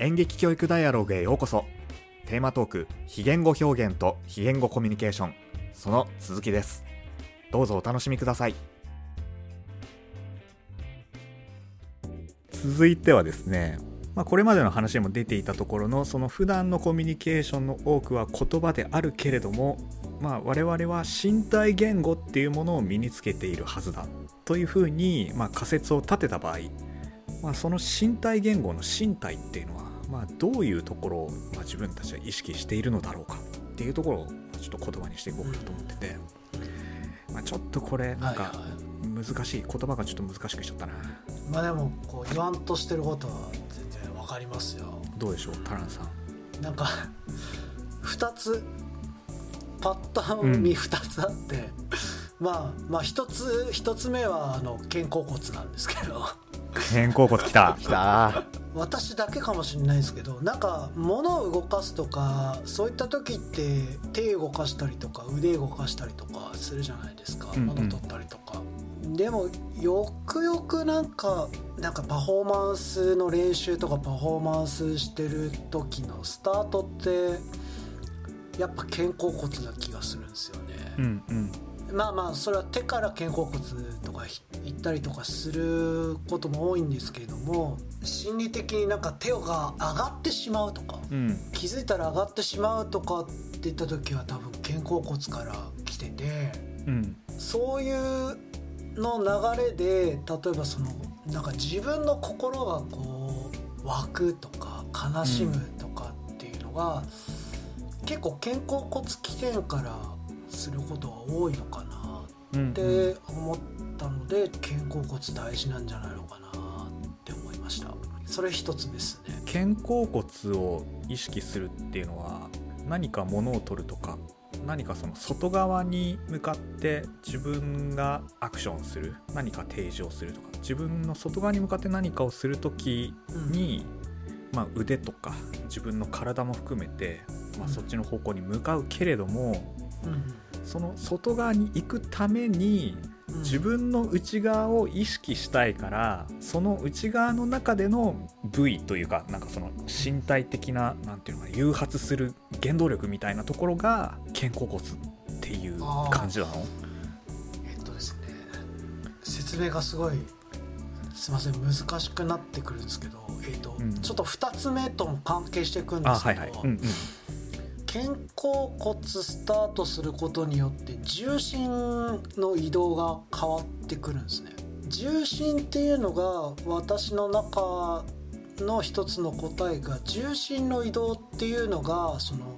演劇教育ダイアログへようこそ。テーマトーク非言語表現と非言語コミュニケーション。その続きです。どうぞお楽しみください。続いてはですねまあ、これまでの話でも出ていたところのその普段のコミュニケーションの多くは言葉であるけれども、まあ、我々は身体言語っていうものを身につけているはずだというふうに、まあ、仮説を立てた場合、まあ、その身体言語の身体っていうのは、まあ、どういうところを、まあ、自分たちは意識しているのだろうかっていうところをちょっと言葉にしていこうかなと思ってて、まあ、ちょっとこれなんか難しい言葉がちょっと難しくしちゃったな。まあでもこう言わんとしてることは全然わかりますよ。どうでしょうタランさん。なんか 2つパッと見2つあって、まあまあ1つ一つ目はあの肩甲骨なんですけど。肩甲骨きた。きた私だけかもしれないですけどなんか物を動かすとかそういった時って手動かしたりとか腕動かしたりとかするじゃないですか、うんうん。物取ったりとか。でもよくよくなんかなんかパフォーマンスの練習とかパフォーマンスしてる時のスタートってやっぱ肩甲骨な気がするんですよね、うんうんまあまあそれは手から肩甲骨とか行ったりとかすることも多いんですけれども心理的になんか手が上がってしまうとかうん。気づいたら上がってしまうとかって言った時は多分肩甲骨から来ててうん。そういうの流れで例えばそのなんか自分の心がこう湧くとか悲しむとかっていうのが、結構肩甲骨起点からすることが多いのかなうんって思ったので肩甲骨大事なんじゃないのかなって思いました。それ一つ目ですね。肩甲骨を意識するっていうのは何か物を取るとか何かその外側に向かって自分がアクションする何か提示をするとか自分の外側に向かって何かをする時に、まあ、腕とか自分の体も含めて、まあ、うん。そっちの方向に向かうけれどもうんその外側に行くためにうん。自分の内側を意識したいからその内側の中での部位というかなんかその身体的ななんていうのかな誘発する原動力みたいなところが肩甲骨っていう感じなの？えっとですね説明がすごいすいません難しくなってくるんですけど、えっとうん。ちょっと2つ目とも関係していくんであすけど、肩甲骨スタートすることによって重心の移動が変わってくるんですね。重心っていうのが私の中の一つの答えが重心の移動っていうのがその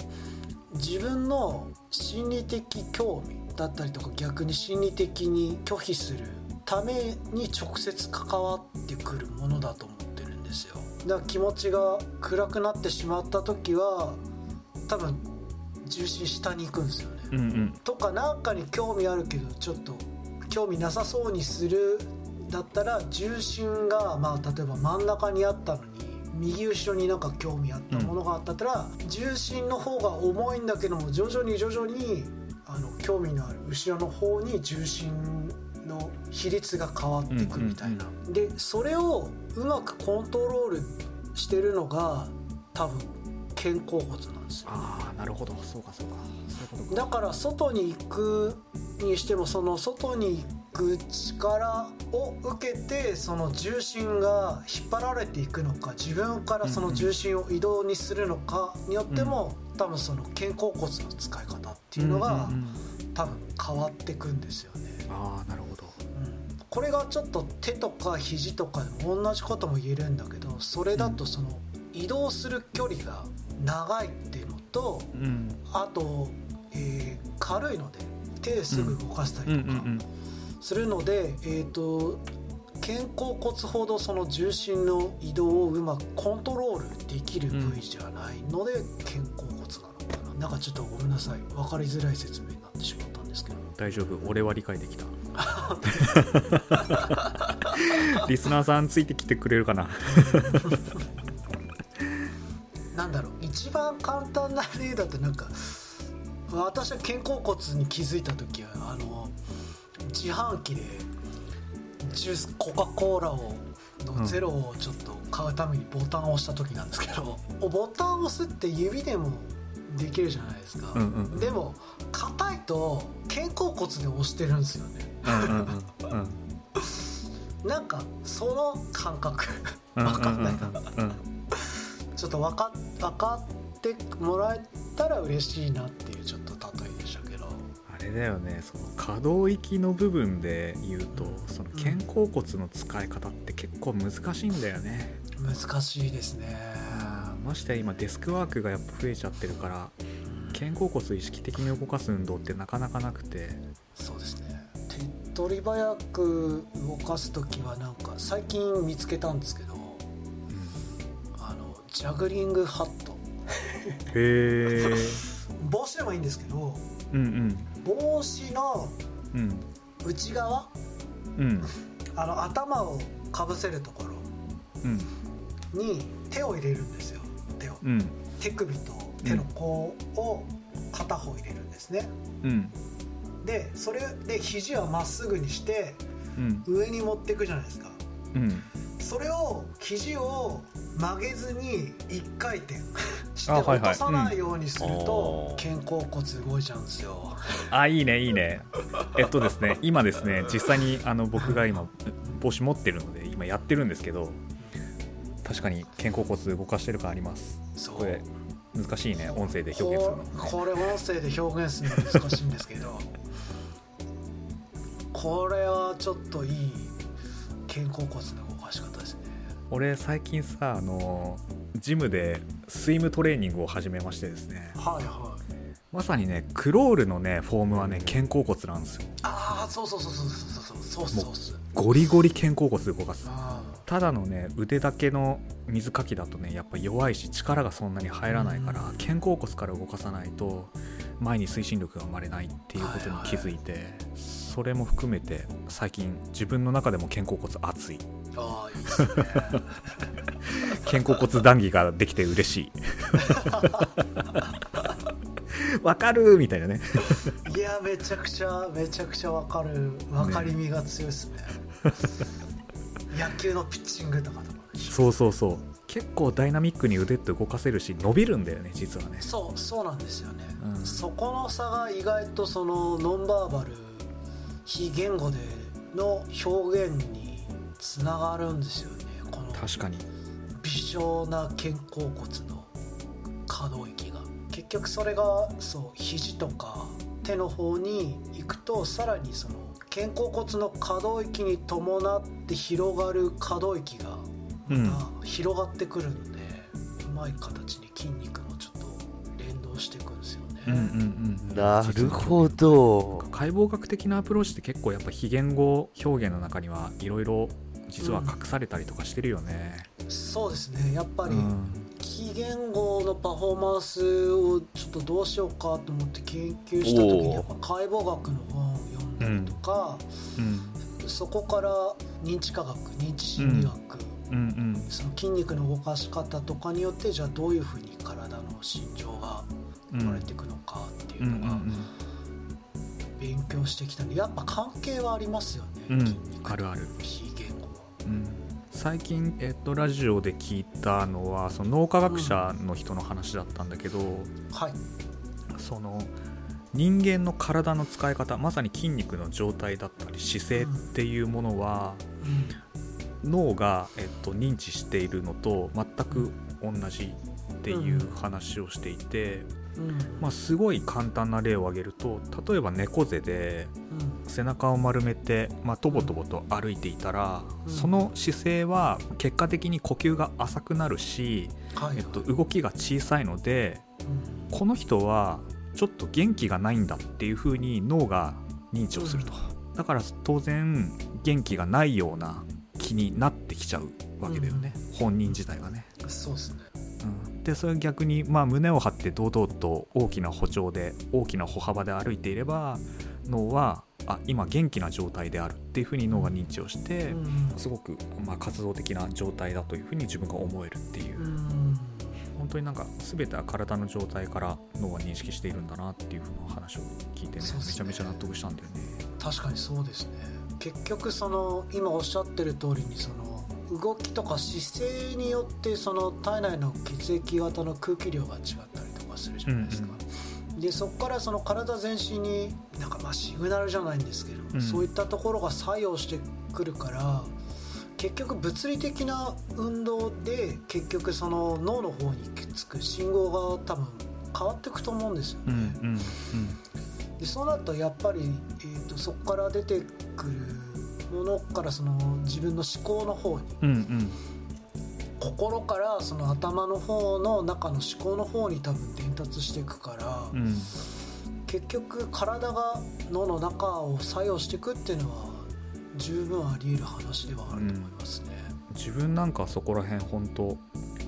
自分の心理的興味だったりとか逆に心理的に拒否するために直接関わってくるものだと思ってるんですよ。だから気持ちが暗くなってしまった時は多分重心下に行くんですよね、うんうん。とか何かに興味あるけどちょっと興味なさそうにするだったら重心がまあ例えば真ん中にあったのに右後ろになんか興味あったものがあったら、重心の方が重いんだけども徐々に徐々にあの興味のある後ろの方に重心の比率が変わっていくみたいな、でそれをうまくコントロールしてるのが多分肩甲骨なんですよ。ああなるほど。そうかそうか。そういうことか。だから外に行くにしてもその外に行く力を受けてその重心が引っ張られていくのか自分からその重心を移動にするのかによっても、多分その肩甲骨の使い方っていうのが、んんん。多分変わってくんですよね、ああなるほど。うん。これがちょっと手とか肘とかでも同じことも言えるんだけどそれだとその移動する距離が長いっていうのとうん。あと、えー軽いので手すぐ動かしたりとかん。するので、えー、と肩甲骨ほどその重心の移動をうまくコントロールできる部位じゃないので、肩甲骨なのかな。なんかちょっとごめんなさい。分かりづらい説明になってしまったんですけど。大丈夫。俺は理解できた。リスナーさんついてきてくれるかな 簡単な例だとなんか私は肩甲骨に気づいた時はあの自販機でジュースコカ・コーラをのゼロをちょっと買うためにボタンを押した時なんですけど、ボタンを押すって指でもできるじゃないですか、うんうんうん。でも硬いと肩甲骨で押してるんですよね。うんうんうん なんかその感覚。うん分かんないかなうん。うんちょっと分か分かってもらえたら嬉しいなっていうちょっと例えでしたけど。あれだよねその可動域の部分で言うとその肩甲骨の使い方って結構難しいんだよね、難しいですね。ましてや今デスクワークがやっぱ増えちゃってるから肩甲骨を意識的に動かす運動ってなかなかなくて。そうですね。手っ取り早く動かす時はなんか最近見つけたんですけどあのジャグリングハットへえ帽子でもいいんですけどうんうん。帽子のうん内側うん。あの頭をかぶせるところうん。に手を入れるんですよ。手を。うん。手首と手の甲を片方入れるんですね。うん。でそれで肘はまっすぐにしてうん。上に持っていくじゃないですか。うん。それを肘を曲げずに1回転してあはいはい。落とさないようにするとうん。肩甲骨動いちゃうんですよ。あいいねいいね。えっとですね今ですね実際にあの僕が今帽子持ってるので今やってるんですけど確かに肩甲骨動かしてる感あります。そう。これ難しいね音声で表現するの。ここれ音声で表現するの難しいんですけどこれはちょっといい肩甲骨の動かし方ですね。俺最近さあのジムでスイムトレーニングを始めましてですね。はいはい。まさにねクロールのねフォームはね肩甲骨なんですよ。ああそうそうそうそうそうそうそうそうそうゴリゴリ肩甲骨で動かす。あただのね腕だけの水かきだとねやっぱ弱いし力がそんなに入らないからうん。肩甲骨から動かさないと前に推進力が生まれないっていうことに気づいてそれも含めて最近自分の中でも肩甲骨熱いーあーいいですね。肩甲骨談義ができて嬉しい。わかるみたいなね。いやめちゃくちゃめちゃくちゃわかる。分かりみが強いですね。野球のピッチングとかとかそうそうそう。結構ダイナミックに腕って動かせるし伸びるんだよね実はね。そうそうなんですよね、うん。そこの差が意外とそのノンバーバル非言語での表現につながるんですよねこの確かに。微小な肩甲骨の可動域が。結局それがそう肘とか手の方に行くとさらにその肩甲骨の可動域に伴って広がる可動域がまた広がってくるので、うまい形に筋肉もちょっと連動していくんですよね、うんうんうんなるほど。解剖学的なアプローチって結構やっぱ非言語表現の中にはいろいろ実は隠されたりとかしてるよね、そうですね。やっぱりうん。非言語のパフォーマンスをちょっとどうしようかと思って研究した時にやっぱ解剖学の本を読んだりとか、うん。そこから認知科学認知心理学、うん。うんその筋肉の動かし方とかによってじゃあどういうふうに体の心情がうん。生まれていくのかっていうんううんのが勉強してきたんでやっぱ関係はありますよね、うん。筋肉とあるある。非最近、えっと、ラジオで聞いたのはその脳科学者の人の話だったんだけど、はい。その人間の体の使い方まさに筋肉の状態だったり姿勢っていうものは、脳が、えっと、認知しているのと全く同じっていう話をしていて、うん。まあ、すごい簡単な例を挙げると例えば猫背で背中を丸めて、まあ、とぼとぼと歩いていたら、うん。その姿勢は結果的に呼吸が浅くなるし、うんはい。えっと、動きが小さいのでうん。この人はちょっと元気がないんだっていう風に脳が認知をすると、だから当然元気がないような気になってきちゃうわけだよね、本人自体がね、そうですね。うん、でそれ逆に、まあ、胸を張って堂々と大きな歩調で大きな歩幅で歩いていれば脳はあ今元気な状態であるっていう風に脳が認知をして、うん。すごく、まあ、活動的な状態だという風に自分が思えるっていう、うん。本当になんか全ては体の状態から脳は認識しているんだなっていう風な話を聞いてねね。めちゃめちゃ納得したんだよね。確かにそうですね。結局その今おっしゃってる通りにその動きとか姿勢によってその体内の血液型の空気量が違ったりとかするじゃないですか、でそこからその体全身になんかまあシグナルじゃないんですけど、うん。そういったところが作用してくるから結局物理的な運動で結局その脳の方に行き着く。信号が多分変わっていくと思うんですよね。うんうんでそうなるとやっぱり、えー、とそこから出てくるものからその自分の思考の方にうんうん心からその頭の方の中の思考の方に多分伝達していくから、うんうん結局体が脳の中を作用していくっていうのは十分あり得る話ではあると思いますね。自分なんかそこら辺本当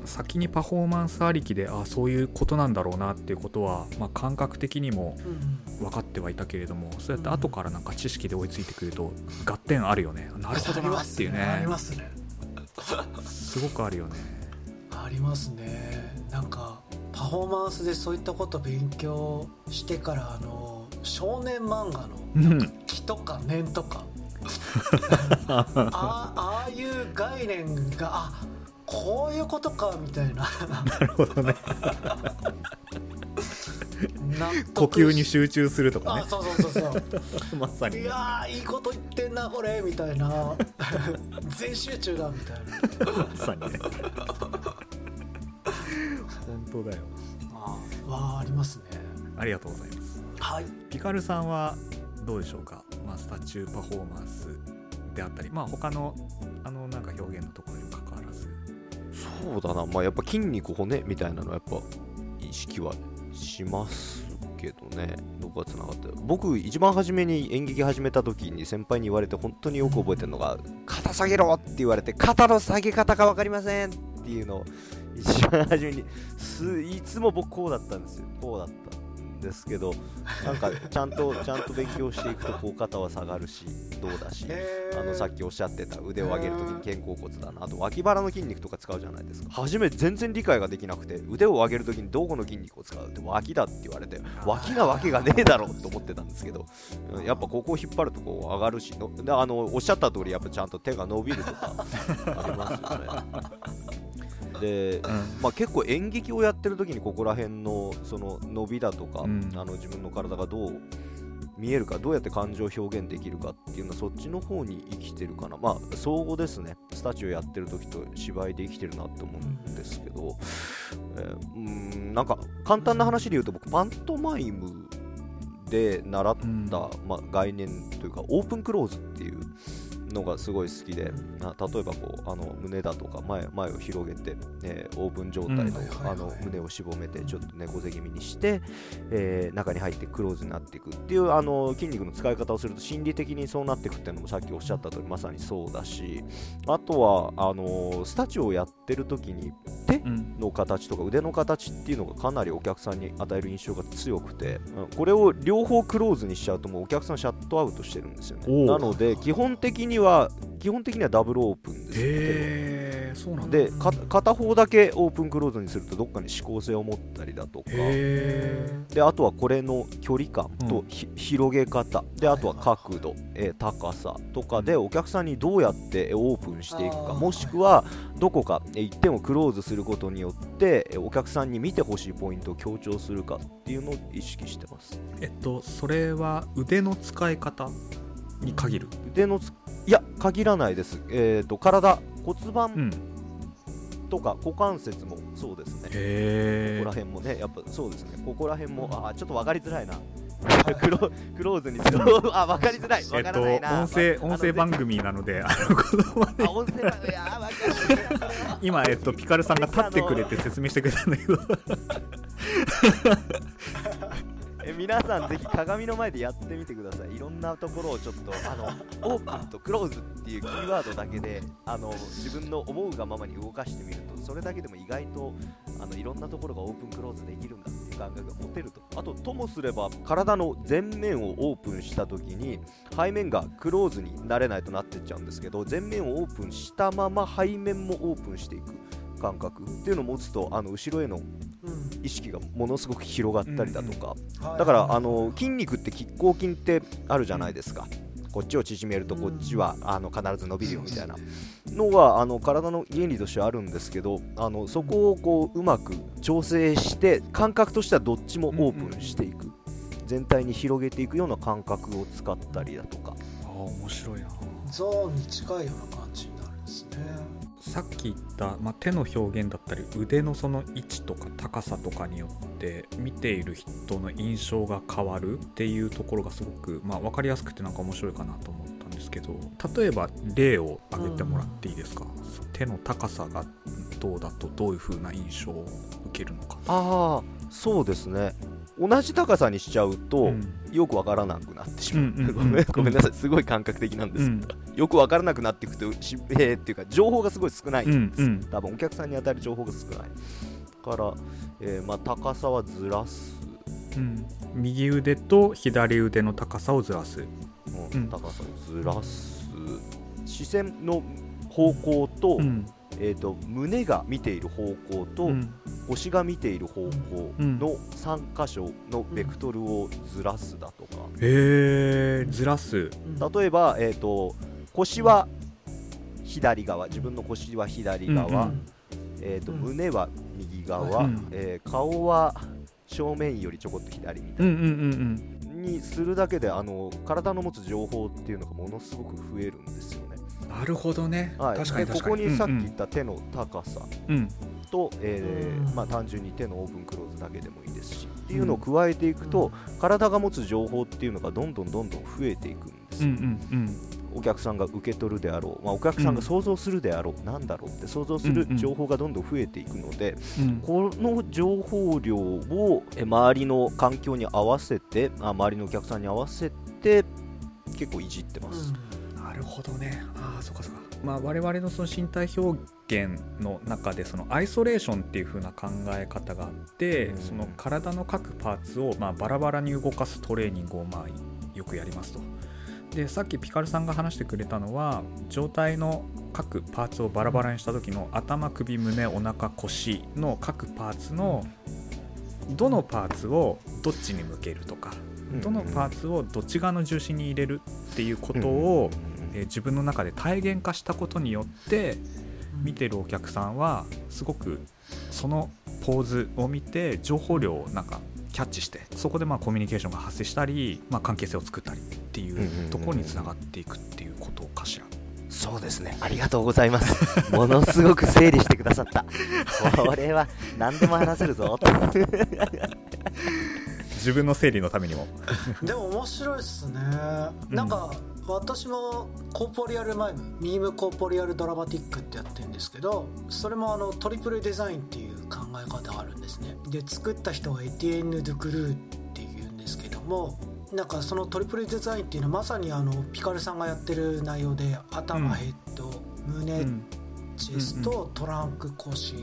先にパフォーマンスありきであそういうことなんだろうなっていうことは、まあ、感覚的にもうんうん。分かってはいたけれどもそうやって後からなんか知識で追いついてくると合点あるよね。なるほどありまなっていうすね。ありねますねすごくあるよね。ありますね。なんかパフォーマンスでそういったこと勉強してからあの少年漫画のうん。気とか念とか。あああいう概念があこういうことかみたいな。なるほどね。納呼吸に集中するとかね。あそうそうそうそう。まさにね。いやーいいこと言ってんなこれみたいな。全集中だみたいな。まさにね。本当だよ。はありますね。ありがとうございます。はい。ピカルさんはどうでしょうか、まあ、スタチューパフォーマンスであったり。まあ他のあのなんか表現のところにもかかわらず。そうだな。まあやっぱ筋肉骨みたいなのはやっぱ意識はしますけどねどこがつながって僕一番初めに演劇始めた時に先輩に言われて本当によく覚えてるのが肩下げろって言われて肩の下げ方が分かりませんっていうのを一番初めにすいつも僕こうだったんですよ。こうだった。ですけどなんかちゃんとちゃんと勉強していくとこう肩は下がるしどうだしあのさっきおっしゃってた腕を上げるときに肩甲骨だなあと脇腹の筋肉とか使うじゃないですか。初め全然理解ができなくて腕を上げるときにどこの筋肉を使うって脇だって言われて脇なわけがねえだろうと思ってたんですけどうんやっぱここを引っ張るとこう上がるしのであのおっしゃった通りやっぱちゃんと手が伸びるとかありますよねでまあ、結構演劇をやってる時にここら辺のその伸びだとか、うん。あの自分の体がどう見えるかどうやって感情を表現できるかっていうのはそっちの方に生きてるかな。まあ相互ですね。スタチューやってる時と芝居で生きてるなって思うんですけど、えーうーんなんか簡単な話で言うと僕パントマイムで習った、うん。まあ、概念というかオープンクローズっていうのがすごい好きであ例えばこうあの胸だとか前前を広げて、えーオープン状態の,、うんあの胸をしぼめてちょっと猫背気味にして、えー中に入ってクローズになっていくっていうあの筋肉の使い方をすると心理的にそうなっていくっていうのもさっきおっしゃった通りまさにそうだしあとはあのスタチューをやってる時に手うんの形とか腕の形っていうのがかなりお客さんに与える印象が強くて、うんこれを両方クローズにしちゃうともうお客さんシャットアウトしてるんですよおねうなので基本的には基本的にはダブルオープンですよへえそうなんだ。でか片方だけオープンクローズにするとどっかに指向性を持ったりだとか。へであとはこれの距離感とうん。ひ、広げ方。であとは角度、えー高さとかでお客さんにどうやってえーオープンしていくか。もしくはどこかえー一点をクローズすることによってえーお客さんに見てほしいポイントを強調するかっていうのを意識してます。えっとそれは腕の使い方に限る。腕のついや限らないです、えー、と体骨う盤ん。とか股関節もそうですね、へえここら辺もね、やっぱそうですね、ここら辺も、あーちょっと分かりづらいな。クロクローズにする あ、分かりづらい。え分っとからないな。音声音声番組なのであの子供はねあ、音声番組、いやかる。今えっとピカルさんが立ってくれて説明してくれたんだけど え皆さんぜひ鏡の前でやってみてください。いろんなところをちょっとあの オープンとクローズっていうキーワードだけであの自分の思うがままに動かしてみるとそれだけでも意外とあのいろんなところがオープンクローズできるんだっていう感覚が持てると。あとともすれば体の前面をオープンした時に背面がクローズになれないとなってっちゃうんですけど前面をオープンしたまま背面もオープンしていく感覚っていうのを持つとあの後ろへのうん意識がものすごく広がったりだとか、はい。だからあの筋肉って拮抗筋ってあるじゃないですか、こっちを縮めるとこっちはあの必ず伸びるよみたいな。のがあの体の原理としてあるんですけどあのそこをこううまく調整して感覚としてはどっちもオープンしていく、全体に広げていくような感覚を使ったりだとか。あ面白いな。ゾーンに近いような感じになるんですねさっき言った、まあ、手の表現だったり腕のその位置とか高さとかによって見ている人の印象が変わるっていうところがすごく、まあ、分かりやすくてなんか面白いかなと思ったんですけど例えば例を挙げてもらっていいですか、手の高さがどうだとどういう風な印象を受けるのか。ああそうですね。同じ高さにしちゃうと、うんよくわからなくなってしまう、うんうんうん。ごめんなさい。すごい感覚的なんです。けど、よくわからなくなっていくとし、えーっていうか情報がすごい少ないんです、うんうん。多分お客さんに与える情報が少ない。から、えーまあ、高さはずらす、うん。右腕と左腕の高さをずらす。うん。うん。高さをずらす。視線の方向と,、うんえー、と胸が見ている方向と、うん。腰が見ている方向うん。の3箇所のベクトルをずらすだとか、へえずらす。例えば、えー、と腰は左側自分の腰は左側、うんうえー、とうん。胸は右側、うん。えー顔は正面よりちょこっと左みたいうんうんうんうん。な、にするだけであの体の持つ情報っていうのがものすごく増えるんですよね。なるほどね、はい、確かにで確かに。ここにさっきうん言った手の高さうん。と、えーうん。まあ、単純に手のオープンクローズだけでもいいですしっていうのを加えていくと、体が持つ情報っていうのがどんどんどんどん増えていくんですうんうよ、ん。お客さんが受け取るであろう、まあ、お客さんが想像するであろう、なんだろうって想像するうんうん。情報がどんどん増えていくので、うん。うんこの情報量をえ周りの環境に合わせてあ周りのお客さんに合わせて結構いじってます、なるほどね。ああそうかそうか。まあ我々のその身体表現の中でそのアイソレーションっていう風な考え方があって、うん。その体の各パーツをまあバラバラに動かすトレーニングをまあよくやりますと。でさっきピカルさんが話してくれたのは状態の各パーツをバラバラにした時の頭首胸お腹腰の各パーツのどのパーツをどっちに向けるとかどのパーツをどっち側の重心に入れるっていうことを、えー自分の中で体現化したことによって見てるお客さんはすごくそのポーズを見て情報量をなんかキャッチしてそこでまあコミュニケーションが発生したり、まあ、関係性を作ったりっていうところにつながっていくっていうことかしら。そうですね。ありがとうございます。ものすごく整理してくださった。これは何でも話せるぞ。自分の整理のためにも。でも面白いっすね、なんか私もコーポリアルマイムミームコーポリアルドラマティックってやってるんですけどそれもあのトリプルデザインっていう考え方があるんですね。で作った人はエティエンヌ・ドゥ・クルーっていうんですけどもなんかそのトリプルデザインっていうのはまさにあのピカルさんがやってる内容で頭、うんヘッド胸、うんチェスト、トランク腰。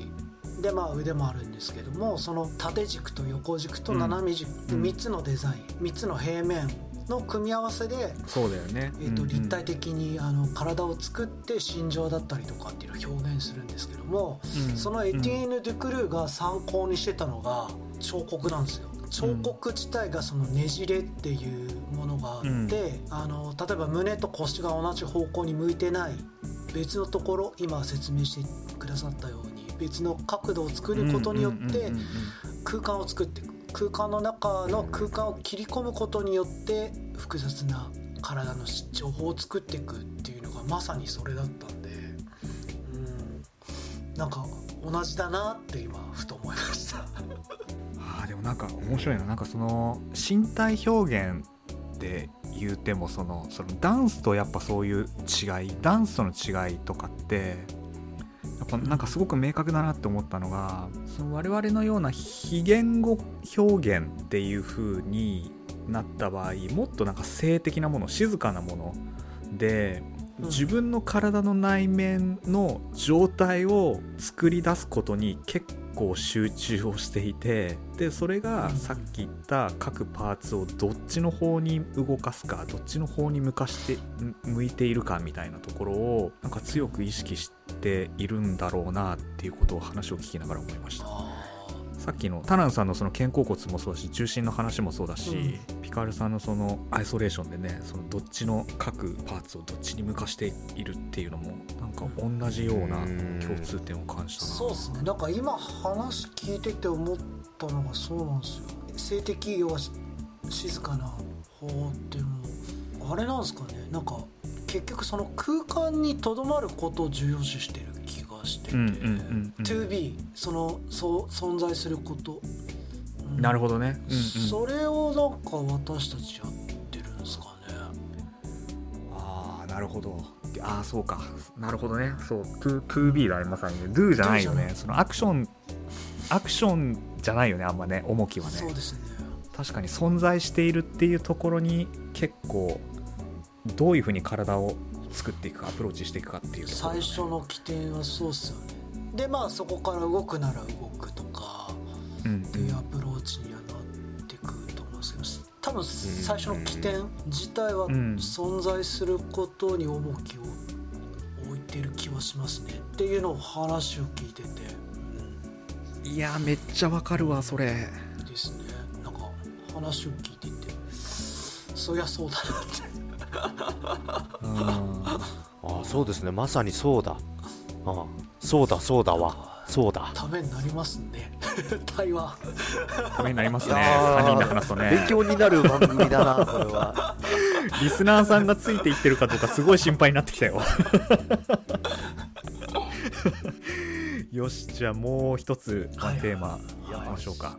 でまあ腕もあるんですけどもその縦軸と横軸と斜め軸、うん。3つのデザイン3つの平面の組み合わせで、そうだよね、えー、と立体的にあの体を作って心情だったりとかっていうのを表現するんですけども、うん。そのエティエーヌ・ドゥ・クルーが参考にしてたのが彫刻なんですよ。彫刻自体がそのねじれっていうものがあって、うん。あの例えば胸と腰が同じ方向に向いてない別のところ今説明してくださったように別の角度を作ることによって空間を作っていく空間の中の空間を切り込むことによって複雑な体の情報を作っていくっていうのがまさにそれだったんでうん。なんか同じだなって今ふと思いました。あでもなんか面白いな。なんかその身体表現で言うてもそのそのダンスとやっぱそういう違いダンスとの違いとかってやっぱなんかすごく明確だなって思ったのがその我々のような非言語表現っていう風になった場合もっとなんか性的なもの静かなものでうん。自分の体の内面の状態を作り出すことに結構集中をしていてでそれがさっき言った各パーツをどっちの方に動かすかどっちの方に向かして向いているかみたいなところをなんか強く意識しているんだろうなっていうことを話を聞きながら思いました。あさっきのタナンさんのその肩甲骨もそうだし重心の話もそうだし、ピカルさんのそのアイソレーションでねそのどっちの各パーツをどっちに向かしているっていうのもなんか同じような共通点を感じたな。そうですね。なんか今話聞いてて思ったのがそうなんですよ。性的要は静かな方っていうのもあれなんですかね。なんか結局その空間にとどまることを重要視してる気がしてて、うんうんうんうん。to be そのそう存在すること、うん。なるほどね、うんうん、それをなんか私たちやってるんですかね。ああなるほど。ああそうか。なるほどね。そう to, to be だねまさにね。do じゃないよね。い。そのアクションアクションじゃないよねあんまね。重きはね。そうですね。確かに存在しているっていうところに結構どういうふうに体を作っていくかアプローチしていくかっていうね、最初の起点はそうっすよね。でまあそこから動くなら動くとかうんっていうアプローチにはなってくると思うんですけど多分最初の起点自体はん。存在することに重きを置いてる気はしますね。っていうのを話を聞いてて、いやめっちゃわかるわそれ。うん、ですね。なんか話を聞いててそりゃそうだなって。うんああそうですね。まさにそうだ。ああそうだそうだわ。そうだ。ためになりますね。対話。ためになりますね。いやー。3人で話すとね。勉強になる番組だなこれは。リスナーさんがついていってるかどうかすごい心配になってきたよ。よしじゃあもう一つ、テーマやってみましょうか、